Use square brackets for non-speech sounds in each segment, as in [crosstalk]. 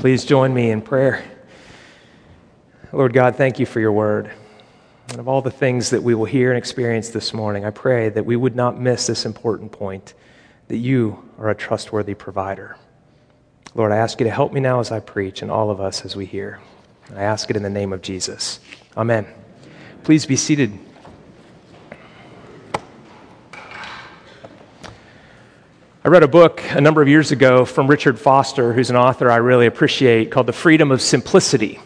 Please join me in prayer. Lord God, thank you for your word. And of all the things that we will hear and experience this morning, I pray that we would not miss this important point that you are a trustworthy provider. Lord, I ask you to help me now as I preach and all of us as we hear. I ask it in the name of Jesus. Amen. Please be seated. I read a book a number of years ago from Richard Foster, who's an author I really appreciate, called The Freedom of Simplicity.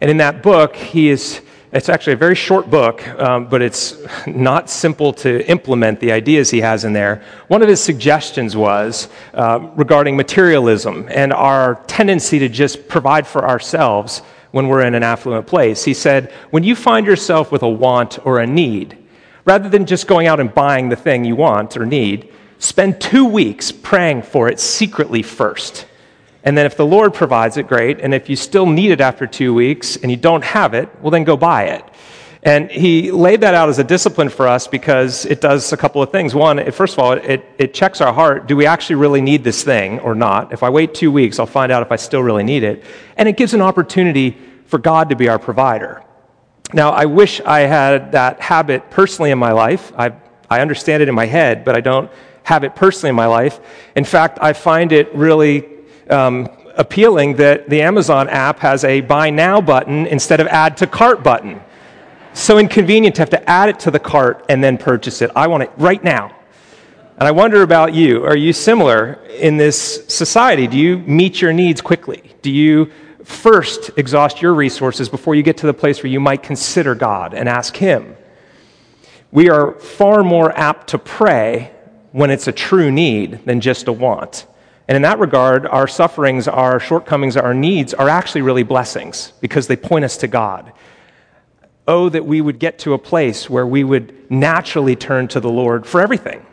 And in that book, he is, it's actually a very short book, um, but it's not simple to implement the ideas he has in there. One of his suggestions was uh, regarding materialism and our tendency to just provide for ourselves when we're in an affluent place. He said, when you find yourself with a want or a need, rather than just going out and buying the thing you want or need, Spend two weeks praying for it secretly first. And then if the Lord provides it, great. And if you still need it after two weeks and you don't have it, well, then go buy it. And he laid that out as a discipline for us because it does a couple of things. One, it, first of all, it, it checks our heart. Do we actually really need this thing or not? If I wait two weeks, I'll find out if I still really need it. And it gives an opportunity for God to be our provider. Now, I wish I had that habit personally in my life. I, I understand it in my head, but I don't have it personally in my life. In fact, I find it really um, appealing that the Amazon app has a buy now button instead of add to cart button. So inconvenient to have to add it to the cart and then purchase it. I want it right now. And I wonder about you. Are you similar in this society? Do you meet your needs quickly? Do you first exhaust your resources before you get to the place where you might consider God and ask Him? We are far more apt to pray when it's a true need than just a want. And in that regard, our sufferings, our shortcomings, our needs are actually really blessings because they point us to God. Oh, that we would get to a place where we would naturally turn to the Lord for everything.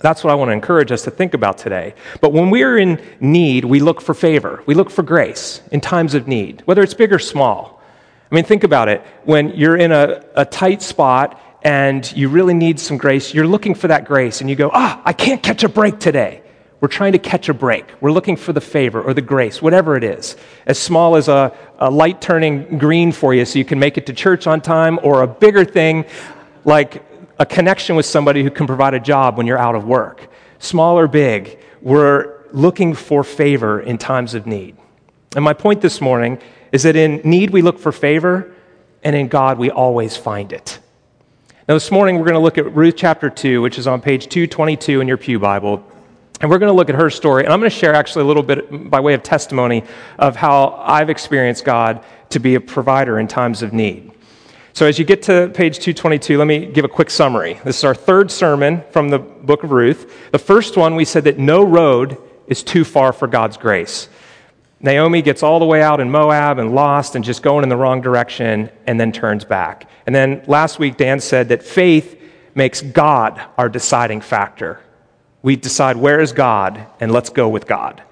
That's what I want to encourage us to think about today. But when we're in need, we look for favor. We look for grace in times of need, whether it's big or small. I mean, think about it. When you're in a, a tight spot and you really need some grace, you're looking for that grace and you go, ah, I can't catch a break today. We're trying to catch a break. We're looking for the favor or the grace, whatever it is. As small as a, a light turning green for you so you can make it to church on time, or a bigger thing like a connection with somebody who can provide a job when you're out of work. Small or big, we're looking for favor in times of need. And my point this morning is that in need we look for favor, and in God we always find it. Now, this morning we're going to look at Ruth chapter 2, which is on page 222 in your Pew Bible. And we're going to look at her story. And I'm going to share actually a little bit by way of testimony of how I've experienced God to be a provider in times of need. So, as you get to page 222, let me give a quick summary. This is our third sermon from the book of Ruth. The first one, we said that no road is too far for God's grace. Naomi gets all the way out in Moab and lost and just going in the wrong direction and then turns back. And then last week, Dan said that faith makes God our deciding factor. We decide where is God and let's go with God.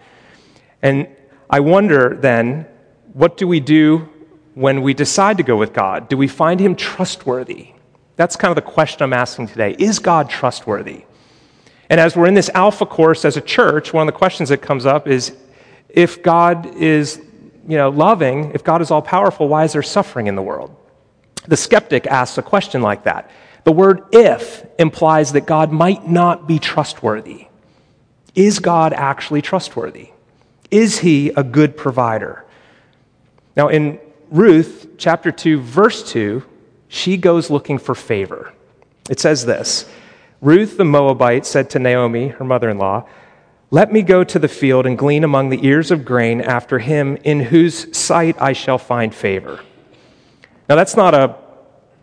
And I wonder then, what do we do when we decide to go with God? Do we find him trustworthy? That's kind of the question I'm asking today. Is God trustworthy? And as we're in this Alpha course as a church, one of the questions that comes up is if God is you know, loving, if God is all powerful, why is there suffering in the world? The skeptic asks a question like that. The word if implies that God might not be trustworthy. Is God actually trustworthy? Is he a good provider? Now, in Ruth chapter 2, verse 2, she goes looking for favor. It says this Ruth the Moabite said to Naomi, her mother in law, let me go to the field and glean among the ears of grain after him in whose sight I shall find favor. Now, that's not a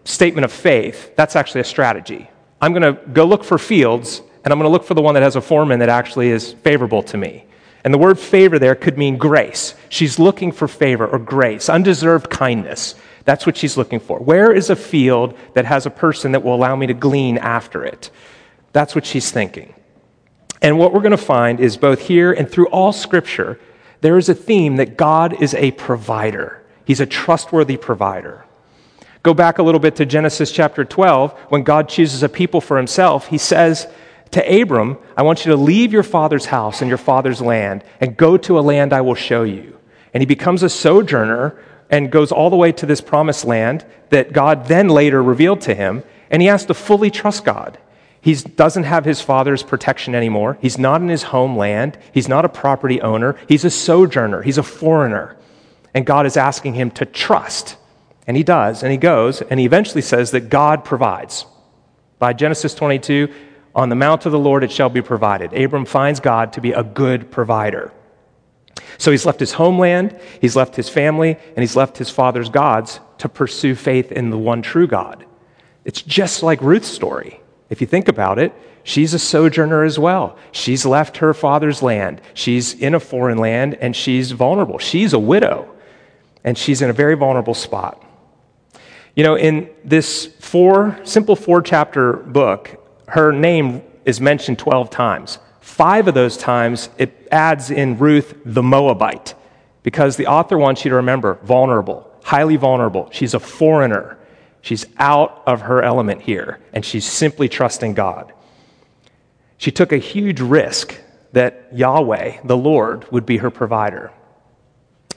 statement of faith, that's actually a strategy. I'm going to go look for fields, and I'm going to look for the one that has a foreman that actually is favorable to me. And the word favor there could mean grace. She's looking for favor or grace, undeserved kindness. That's what she's looking for. Where is a field that has a person that will allow me to glean after it? That's what she's thinking. And what we're going to find is both here and through all Scripture, there is a theme that God is a provider. He's a trustworthy provider. Go back a little bit to Genesis chapter 12. When God chooses a people for himself, he says to Abram, I want you to leave your father's house and your father's land and go to a land I will show you. And he becomes a sojourner and goes all the way to this promised land that God then later revealed to him. And he has to fully trust God. He doesn't have his father's protection anymore. He's not in his homeland. He's not a property owner. He's a sojourner. He's a foreigner. And God is asking him to trust. And he does. And he goes. And he eventually says that God provides. By Genesis 22, on the mount of the Lord it shall be provided. Abram finds God to be a good provider. So he's left his homeland, he's left his family, and he's left his father's gods to pursue faith in the one true God. It's just like Ruth's story. If you think about it, she's a sojourner as well. She's left her father's land, she's in a foreign land, and she's vulnerable. She's a widow, and she's in a very vulnerable spot. You know, in this four, simple four chapter book, her name is mentioned 12 times. Five of those times, it adds in Ruth the Moabite, because the author wants you to remember vulnerable, highly vulnerable. She's a foreigner. She's out of her element here, and she's simply trusting God. She took a huge risk that Yahweh, the Lord, would be her provider.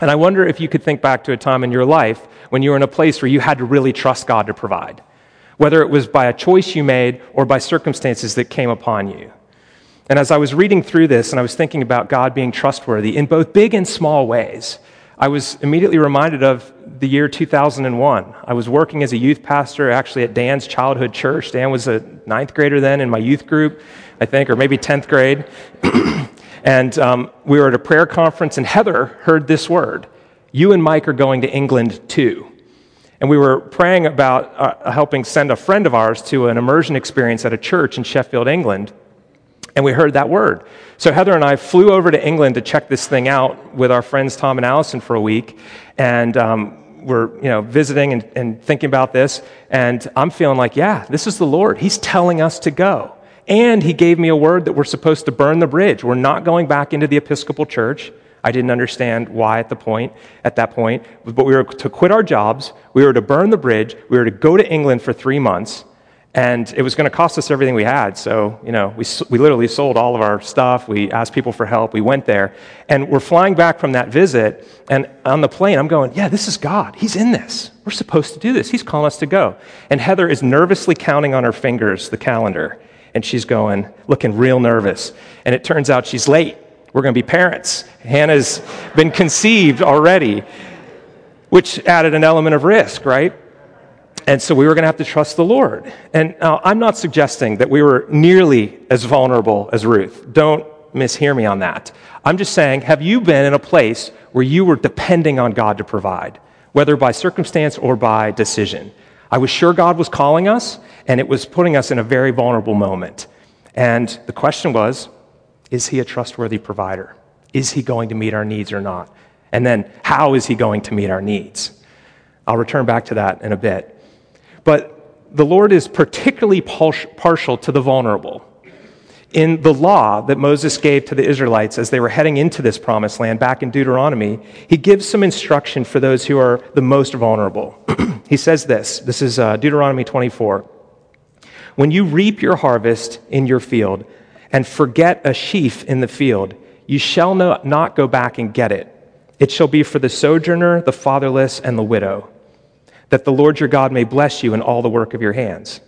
And I wonder if you could think back to a time in your life when you were in a place where you had to really trust God to provide, whether it was by a choice you made or by circumstances that came upon you. And as I was reading through this and I was thinking about God being trustworthy in both big and small ways, I was immediately reminded of the year 2001. I was working as a youth pastor actually at Dan's childhood church. Dan was a ninth grader then in my youth group, I think, or maybe 10th grade. [clears throat] And um, we were at a prayer conference, and Heather heard this word You and Mike are going to England too. And we were praying about uh, helping send a friend of ours to an immersion experience at a church in Sheffield, England. And we heard that word. So Heather and I flew over to England to check this thing out with our friends Tom and Allison for a week. And um, we're you know, visiting and, and thinking about this. And I'm feeling like, yeah, this is the Lord. He's telling us to go. And he gave me a word that we're supposed to burn the bridge. We're not going back into the Episcopal Church. I didn't understand why at the point, at that point, but we were to quit our jobs, we were to burn the bridge, we were to go to England for three months, and it was going to cost us everything we had. So, you know, we, we literally sold all of our stuff. We asked people for help. We went there. And we're flying back from that visit. And on the plane, I'm going, yeah, this is God. He's in this. We're supposed to do this. He's calling us to go. And Heather is nervously counting on her fingers the calendar and she's going, looking real nervous. And it turns out she's late. We're going to be parents. Hannah's been conceived already, which added an element of risk, right? And so we were going to have to trust the Lord. And I'm not suggesting that we were nearly as vulnerable as Ruth. Don't mishear me on that. I'm just saying, have you been in a place where you were depending on God to provide, whether by circumstance or by decision? I was sure God was calling us, and it was putting us in a very vulnerable moment. And the question was is he a trustworthy provider? Is he going to meet our needs or not? And then, how is he going to meet our needs? I'll return back to that in a bit. But the Lord is particularly partial to the vulnerable. In the law that Moses gave to the Israelites as they were heading into this promised land back in Deuteronomy, he gives some instruction for those who are the most vulnerable. [clears throat] he says this this is uh, Deuteronomy 24. When you reap your harvest in your field and forget a sheaf in the field, you shall not go back and get it. It shall be for the sojourner, the fatherless, and the widow, that the Lord your God may bless you in all the work of your hands.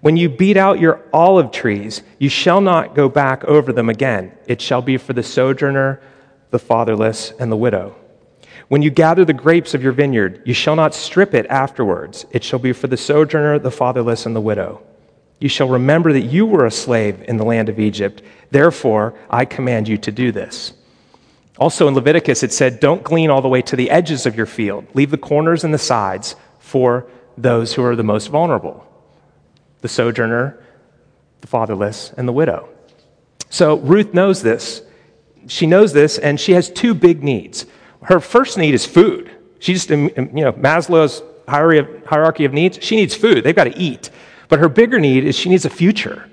When you beat out your olive trees, you shall not go back over them again. It shall be for the sojourner, the fatherless, and the widow. When you gather the grapes of your vineyard, you shall not strip it afterwards. It shall be for the sojourner, the fatherless, and the widow. You shall remember that you were a slave in the land of Egypt. Therefore, I command you to do this. Also in Leviticus, it said, Don't glean all the way to the edges of your field. Leave the corners and the sides for those who are the most vulnerable the sojourner, the fatherless, and the widow. So Ruth knows this. She knows this, and she has two big needs. Her first need is food. She just, um, um, you know, Maslow's hierarchy of needs, she needs food. They've got to eat. But her bigger need is she needs a future.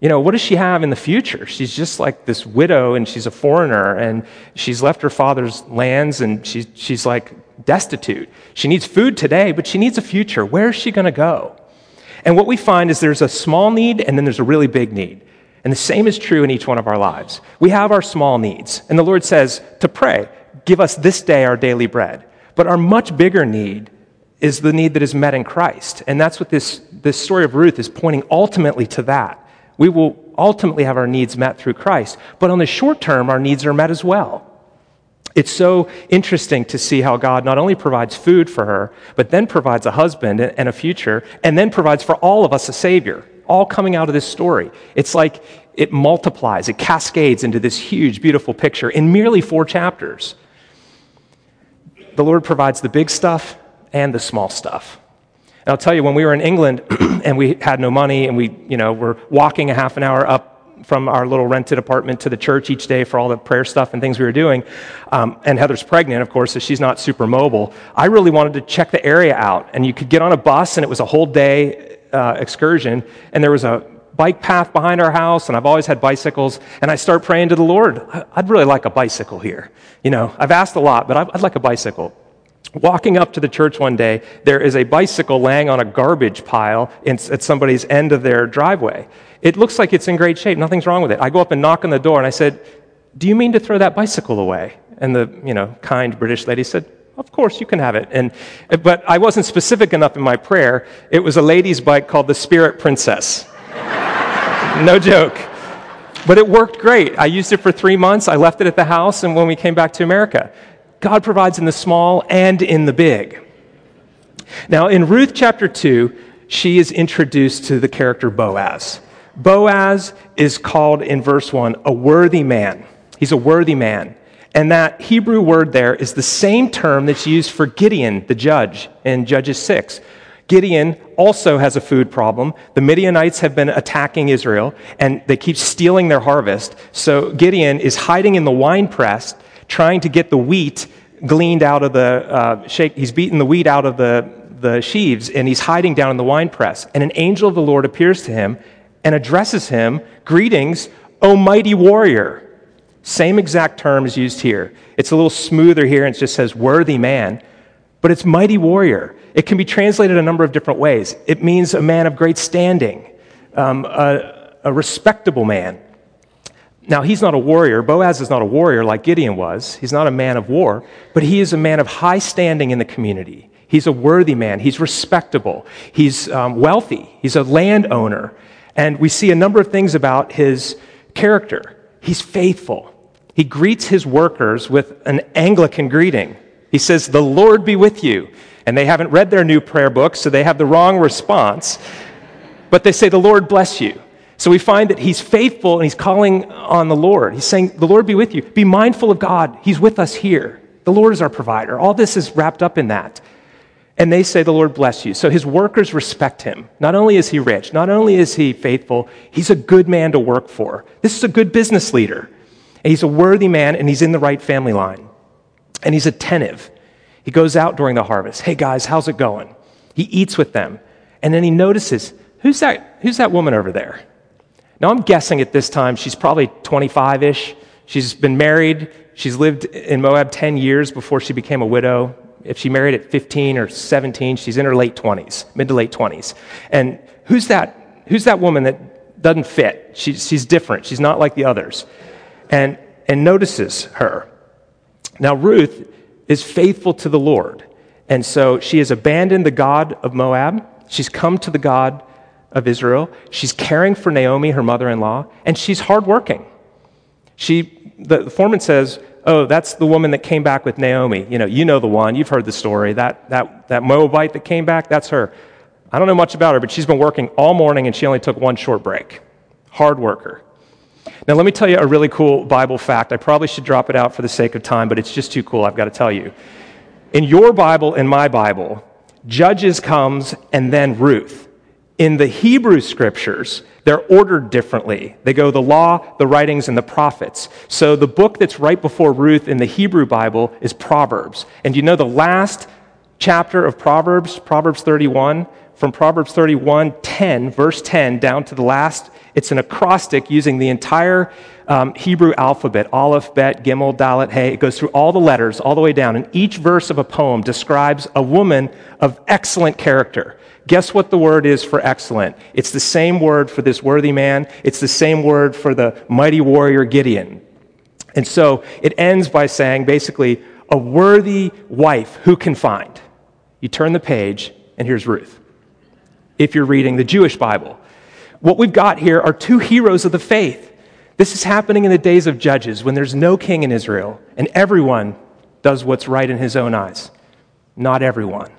You know, what does she have in the future? She's just like this widow and she's a foreigner and she's left her father's lands and she's, she's like destitute. She needs food today, but she needs a future. Where is she going to go? And what we find is there's a small need and then there's a really big need. And the same is true in each one of our lives. We have our small needs. And the Lord says to pray, Give us this day our daily bread. But our much bigger need is the need that is met in Christ. And that's what this, this story of Ruth is pointing ultimately to that. We will ultimately have our needs met through Christ. But on the short term, our needs are met as well. It's so interesting to see how God not only provides food for her, but then provides a husband and a future, and then provides for all of us a Savior, all coming out of this story. It's like it multiplies, it cascades into this huge, beautiful picture in merely four chapters. The Lord provides the big stuff and the small stuff. And I'll tell you, when we were in England [clears throat] and we had no money and we, you know, were walking a half an hour up from our little rented apartment to the church each day for all the prayer stuff and things we were doing. Um, and Heather's pregnant, of course, so she's not super mobile. I really wanted to check the area out. And you could get on a bus, and it was a whole day uh, excursion. And there was a bike path behind our house, and I've always had bicycles. And I start praying to the Lord, I'd really like a bicycle here. You know, I've asked a lot, but I'd like a bicycle. Walking up to the church one day, there is a bicycle laying on a garbage pile in, at somebody's end of their driveway. It looks like it's in great shape. Nothing's wrong with it. I go up and knock on the door and I said, Do you mean to throw that bicycle away? And the you know, kind British lady said, Of course, you can have it. And, but I wasn't specific enough in my prayer. It was a lady's bike called the Spirit Princess. [laughs] no joke. But it worked great. I used it for three months. I left it at the house, and when we came back to America, God provides in the small and in the big. Now, in Ruth chapter 2, she is introduced to the character Boaz. Boaz is called in verse 1 a worthy man. He's a worthy man. And that Hebrew word there is the same term that's used for Gideon, the judge, in Judges 6. Gideon also has a food problem. The Midianites have been attacking Israel and they keep stealing their harvest. So Gideon is hiding in the wine press, trying to get the wheat gleaned out of the uh, shake. He's beaten the wheat out of the, the sheaves and he's hiding down in the wine press. And an angel of the Lord appears to him and addresses him Greetings, O mighty warrior. Same exact term is used here. It's a little smoother here and it just says worthy man, but it's mighty warrior. It can be translated a number of different ways. It means a man of great standing, um, a, a respectable man. Now, he's not a warrior. Boaz is not a warrior like Gideon was. He's not a man of war, but he is a man of high standing in the community. He's a worthy man. He's respectable. He's um, wealthy. He's a landowner. And we see a number of things about his character. He's faithful. He greets his workers with an Anglican greeting. He says, The Lord be with you. And they haven't read their new prayer book, so they have the wrong response. But they say, The Lord bless you. So we find that he's faithful and he's calling on the Lord. He's saying, The Lord be with you. Be mindful of God. He's with us here. The Lord is our provider. All this is wrapped up in that. And they say, The Lord bless you. So his workers respect him. Not only is he rich, not only is he faithful, he's a good man to work for. This is a good business leader. And he's a worthy man, and he's in the right family line. And he's attentive. He goes out during the harvest. Hey, guys, how's it going? He eats with them. And then he notices, Who's that, who's that woman over there? Now, I'm guessing at this time she's probably 25 ish. She's been married. She's lived in Moab 10 years before she became a widow if she married at 15 or 17, she's in her late 20s, mid to late 20s. And who's that, who's that woman that doesn't fit? She's, she's different. She's not like the others. And, and notices her. Now, Ruth is faithful to the Lord. And so she has abandoned the God of Moab. She's come to the God of Israel. She's caring for Naomi, her mother in law, and she's hardworking. She, the, the foreman says, oh, that's the woman that came back with Naomi. You know, you know the one. You've heard the story. That, that, that Moabite that came back, that's her. I don't know much about her, but she's been working all morning and she only took one short break. Hard worker. Now, let me tell you a really cool Bible fact. I probably should drop it out for the sake of time, but it's just too cool. I've got to tell you. In your Bible and my Bible, Judges comes and then Ruth. In the Hebrew scriptures, they're ordered differently. They go the law, the writings, and the prophets. So the book that's right before Ruth in the Hebrew Bible is Proverbs. And you know the last chapter of Proverbs, Proverbs 31, from Proverbs 31, 10, verse 10, down to the last, it's an acrostic using the entire um, Hebrew alphabet Aleph, Bet, Gimel, Dalet, Hey. It goes through all the letters, all the way down. And each verse of a poem describes a woman of excellent character. Guess what the word is for excellent? It's the same word for this worthy man, it's the same word for the mighty warrior Gideon. And so it ends by saying basically, a worthy wife who can find. You turn the page, and here's Ruth. If you're reading the Jewish Bible, what we've got here are two heroes of the faith. This is happening in the days of Judges when there's no king in Israel and everyone does what's right in his own eyes. Not everyone.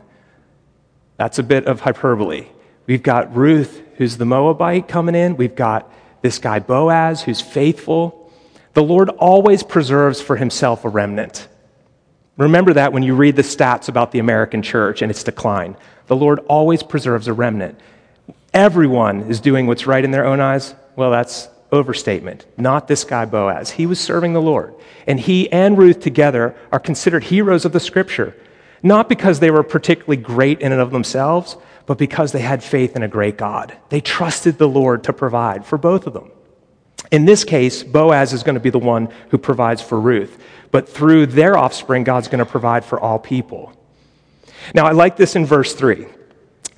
That's a bit of hyperbole. We've got Ruth, who's the Moabite, coming in. We've got this guy Boaz, who's faithful. The Lord always preserves for himself a remnant. Remember that when you read the stats about the American church and its decline. The Lord always preserves a remnant. Everyone is doing what's right in their own eyes. Well, that's overstatement. Not this guy Boaz. He was serving the Lord. And he and Ruth together are considered heroes of the scripture, not because they were particularly great in and of themselves, but because they had faith in a great God. They trusted the Lord to provide for both of them. In this case, Boaz is going to be the one who provides for Ruth, but through their offspring, God's going to provide for all people. Now, I like this in verse 3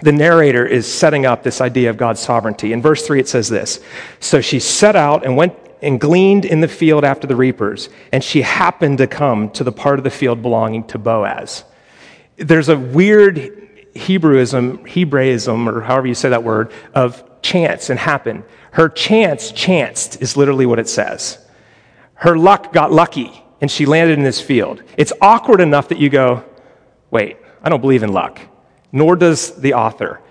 the narrator is setting up this idea of God's sovereignty. In verse 3, it says this So she set out and went and gleaned in the field after the reapers, and she happened to come to the part of the field belonging to Boaz. There's a weird Hebrewism, Hebraism, or however you say that word, of chance and happen. Her chance chanced, is literally what it says. Her luck got lucky, and she landed in this field. It's awkward enough that you go, wait, I don't believe in luck nor does the author.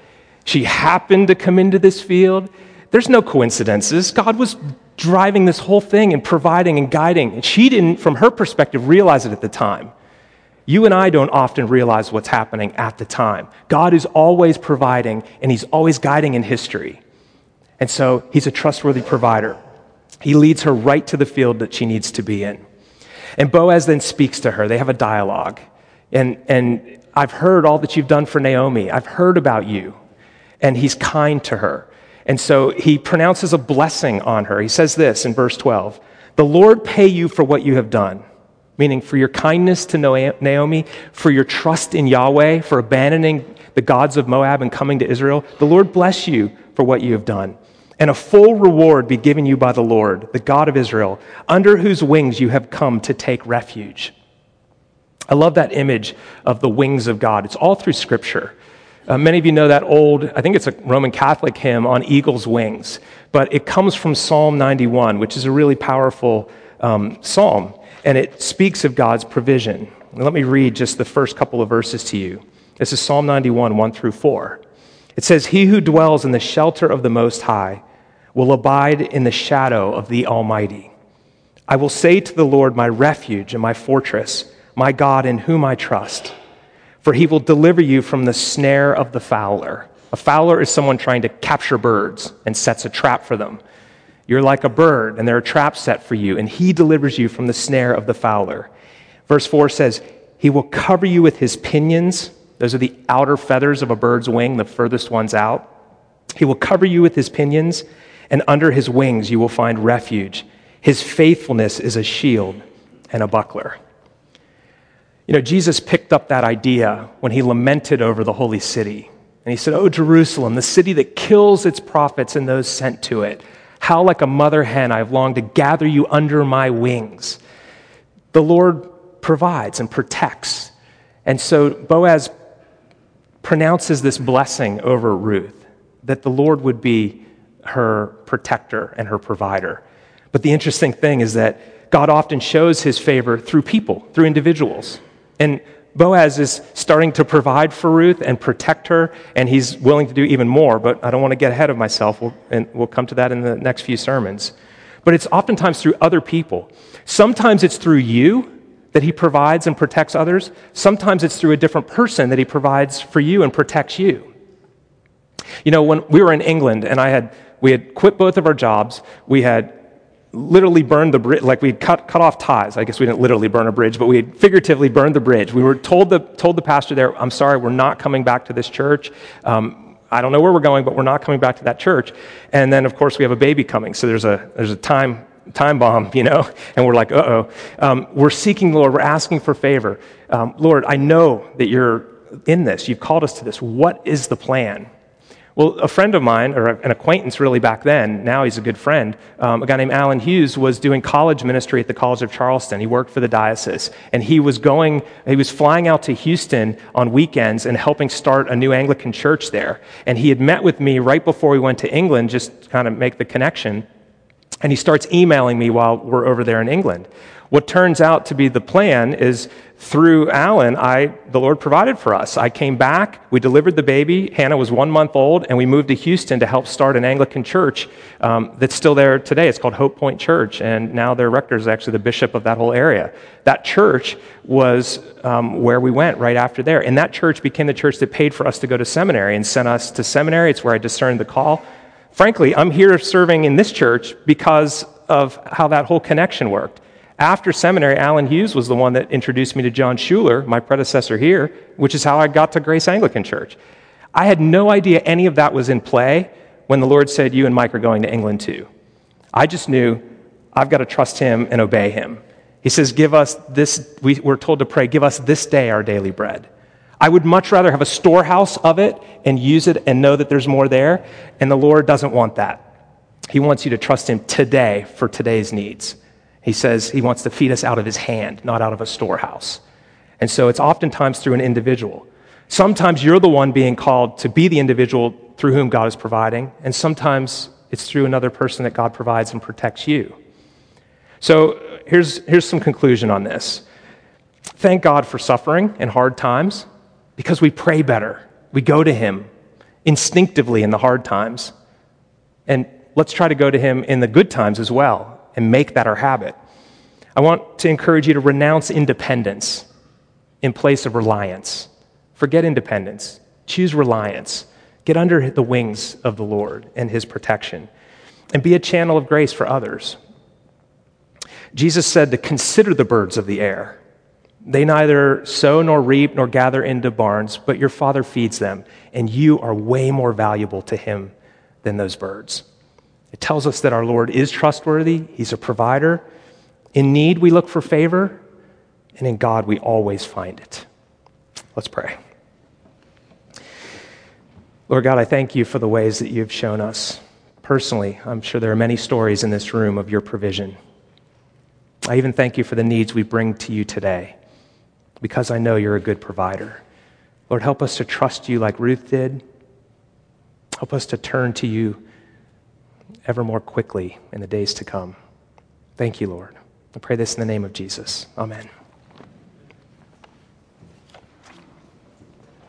She happened to come into this field. There's no coincidences. God was driving this whole thing and providing and guiding. And she didn't, from her perspective, realize it at the time. You and I don't often realize what's happening at the time. God is always providing and He's always guiding in history. And so He's a trustworthy provider. He leads her right to the field that she needs to be in. And Boaz then speaks to her. They have a dialogue. And, and I've heard all that you've done for Naomi. I've heard about you. And he's kind to her. And so he pronounces a blessing on her. He says this in verse 12 The Lord pay you for what you have done, meaning for your kindness to Naomi, for your trust in Yahweh, for abandoning the gods of Moab and coming to Israel. The Lord bless you for what you have done. And a full reward be given you by the Lord, the God of Israel, under whose wings you have come to take refuge. I love that image of the wings of God. It's all through Scripture. Uh, many of you know that old, I think it's a Roman Catholic hymn on eagle's wings, but it comes from Psalm 91, which is a really powerful um, psalm, and it speaks of God's provision. Let me read just the first couple of verses to you. This is Psalm 91, 1 through 4. It says, He who dwells in the shelter of the Most High will abide in the shadow of the Almighty. I will say to the Lord, my refuge and my fortress my God in whom I trust. For he will deliver you from the snare of the fowler. A fowler is someone trying to capture birds and sets a trap for them. You're like a bird, and there are traps set for you, and he delivers you from the snare of the fowler. Verse 4 says, He will cover you with his pinions. Those are the outer feathers of a bird's wing, the furthest ones out. He will cover you with his pinions, and under his wings you will find refuge. His faithfulness is a shield and a buckler. You know, Jesus picked up that idea when he lamented over the holy city. And he said, Oh, Jerusalem, the city that kills its prophets and those sent to it. How, like a mother hen, I've longed to gather you under my wings. The Lord provides and protects. And so Boaz pronounces this blessing over Ruth that the Lord would be her protector and her provider. But the interesting thing is that God often shows his favor through people, through individuals. And Boaz is starting to provide for Ruth and protect her, and he's willing to do even more, but I don't want to get ahead of myself, we'll, and we'll come to that in the next few sermons. But it's oftentimes through other people. Sometimes it's through you that he provides and protects others, sometimes it's through a different person that he provides for you and protects you. You know, when we were in England and I had, we had quit both of our jobs, we had literally burned the bridge, like we cut, cut off ties. I guess we didn't literally burn a bridge, but we figuratively burned the bridge. We were told the, told the pastor there, I'm sorry, we're not coming back to this church. Um, I don't know where we're going, but we're not coming back to that church. And then, of course, we have a baby coming. So there's a, there's a time, time bomb, you know? [laughs] And we're like, uh oh. Um, we're seeking the Lord. We're asking for favor. Um, Lord, I know that you're in this. You've called us to this. What is the plan? Well, a friend of mine, or an acquaintance really back then, now he's a good friend, um, a guy named Alan Hughes was doing college ministry at the College of Charleston. He worked for the diocese. And he was going, he was flying out to Houston on weekends and helping start a new Anglican church there. And he had met with me right before we went to England, just to kind of make the connection. And he starts emailing me while we're over there in England. What turns out to be the plan is through Alan, I, the Lord provided for us. I came back, we delivered the baby. Hannah was one month old, and we moved to Houston to help start an Anglican church um, that's still there today. It's called Hope Point Church, and now their rector is actually the bishop of that whole area. That church was um, where we went right after there, and that church became the church that paid for us to go to seminary and sent us to seminary. It's where I discerned the call. Frankly, I'm here serving in this church because of how that whole connection worked. After seminary, Alan Hughes was the one that introduced me to John Schuler, my predecessor here, which is how I got to Grace Anglican Church. I had no idea any of that was in play when the Lord said, You and Mike are going to England too. I just knew I've got to trust him and obey him. He says, Give us this, we, we're told to pray, give us this day our daily bread. I would much rather have a storehouse of it and use it and know that there's more there. And the Lord doesn't want that. He wants you to trust Him today for today's needs. He says he wants to feed us out of his hand, not out of a storehouse. And so it's oftentimes through an individual. Sometimes you're the one being called to be the individual through whom God is providing, and sometimes it's through another person that God provides and protects you. So here's, here's some conclusion on this. Thank God for suffering and hard times because we pray better. We go to Him instinctively in the hard times. And let's try to go to Him in the good times as well and make that our habit. I want to encourage you to renounce independence in place of reliance. Forget independence, choose reliance. Get under the wings of the Lord and his protection, and be a channel of grace for others. Jesus said to consider the birds of the air. They neither sow nor reap nor gather into barns, but your Father feeds them, and you are way more valuable to him than those birds. It tells us that our Lord is trustworthy, He's a provider. In need, we look for favor, and in God, we always find it. Let's pray. Lord God, I thank you for the ways that you've shown us. Personally, I'm sure there are many stories in this room of your provision. I even thank you for the needs we bring to you today because I know you're a good provider. Lord, help us to trust you like Ruth did. Help us to turn to you ever more quickly in the days to come. Thank you, Lord. I pray this in the name of Jesus. Amen.